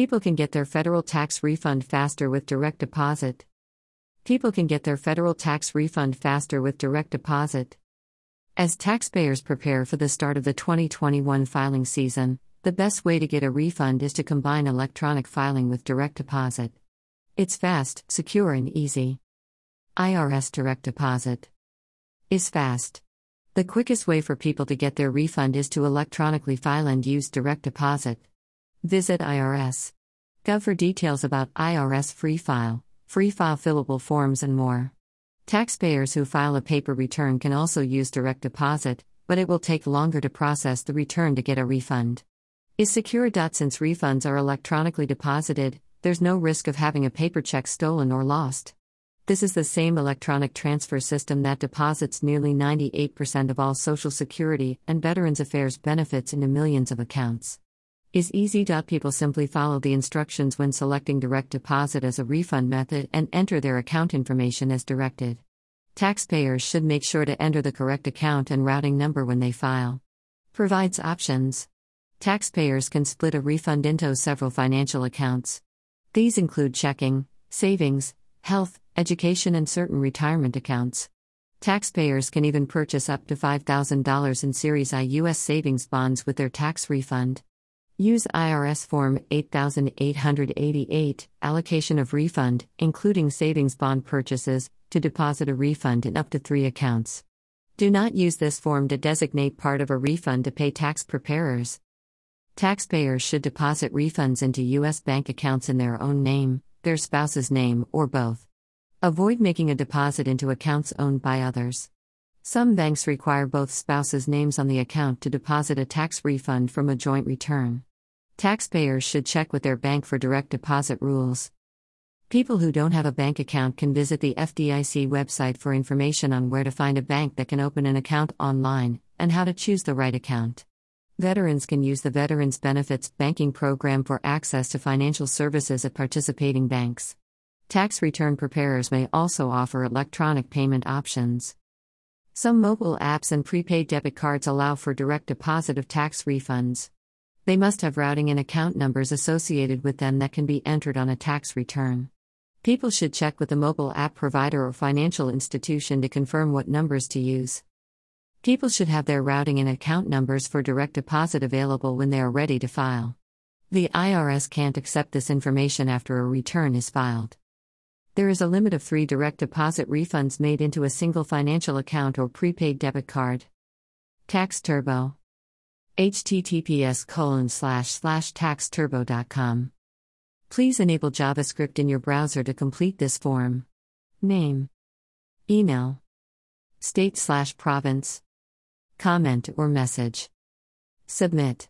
People can get their federal tax refund faster with direct deposit. People can get their federal tax refund faster with direct deposit. As taxpayers prepare for the start of the 2021 filing season, the best way to get a refund is to combine electronic filing with direct deposit. It's fast, secure, and easy. IRS Direct Deposit is fast. The quickest way for people to get their refund is to electronically file and use direct deposit. Visit IRS. Gov for details about IRS free file, free file fillable forms, and more. Taxpayers who file a paper return can also use direct deposit, but it will take longer to process the return to get a refund. Is secure. Since refunds are electronically deposited, there's no risk of having a paper check stolen or lost. This is the same electronic transfer system that deposits nearly 98% of all Social Security and Veterans Affairs benefits into millions of accounts is easy. People simply follow the instructions when selecting direct deposit as a refund method and enter their account information as directed. Taxpayers should make sure to enter the correct account and routing number when they file. Provides options. Taxpayers can split a refund into several financial accounts. These include checking, savings, health, education, and certain retirement accounts. Taxpayers can even purchase up to $5,000 in Series I U.S. savings bonds with their tax refund. Use IRS Form 8888, allocation of refund, including savings bond purchases, to deposit a refund in up to three accounts. Do not use this form to designate part of a refund to pay tax preparers. Taxpayers should deposit refunds into U.S. bank accounts in their own name, their spouse's name, or both. Avoid making a deposit into accounts owned by others. Some banks require both spouses' names on the account to deposit a tax refund from a joint return. Taxpayers should check with their bank for direct deposit rules. People who don't have a bank account can visit the FDIC website for information on where to find a bank that can open an account online and how to choose the right account. Veterans can use the Veterans Benefits Banking Program for access to financial services at participating banks. Tax return preparers may also offer electronic payment options. Some mobile apps and prepaid debit cards allow for direct deposit of tax refunds. They must have routing and account numbers associated with them that can be entered on a tax return. People should check with the mobile app provider or financial institution to confirm what numbers to use. People should have their routing and account numbers for direct deposit available when they are ready to file. The IRS can't accept this information after a return is filed. There is a limit of three direct deposit refunds made into a single financial account or prepaid debit card. Tax Turbo https colon slash slash taxturbo.com. Please enable JavaScript in your browser to complete this form. Name. Email. State slash province. Comment or message. Submit.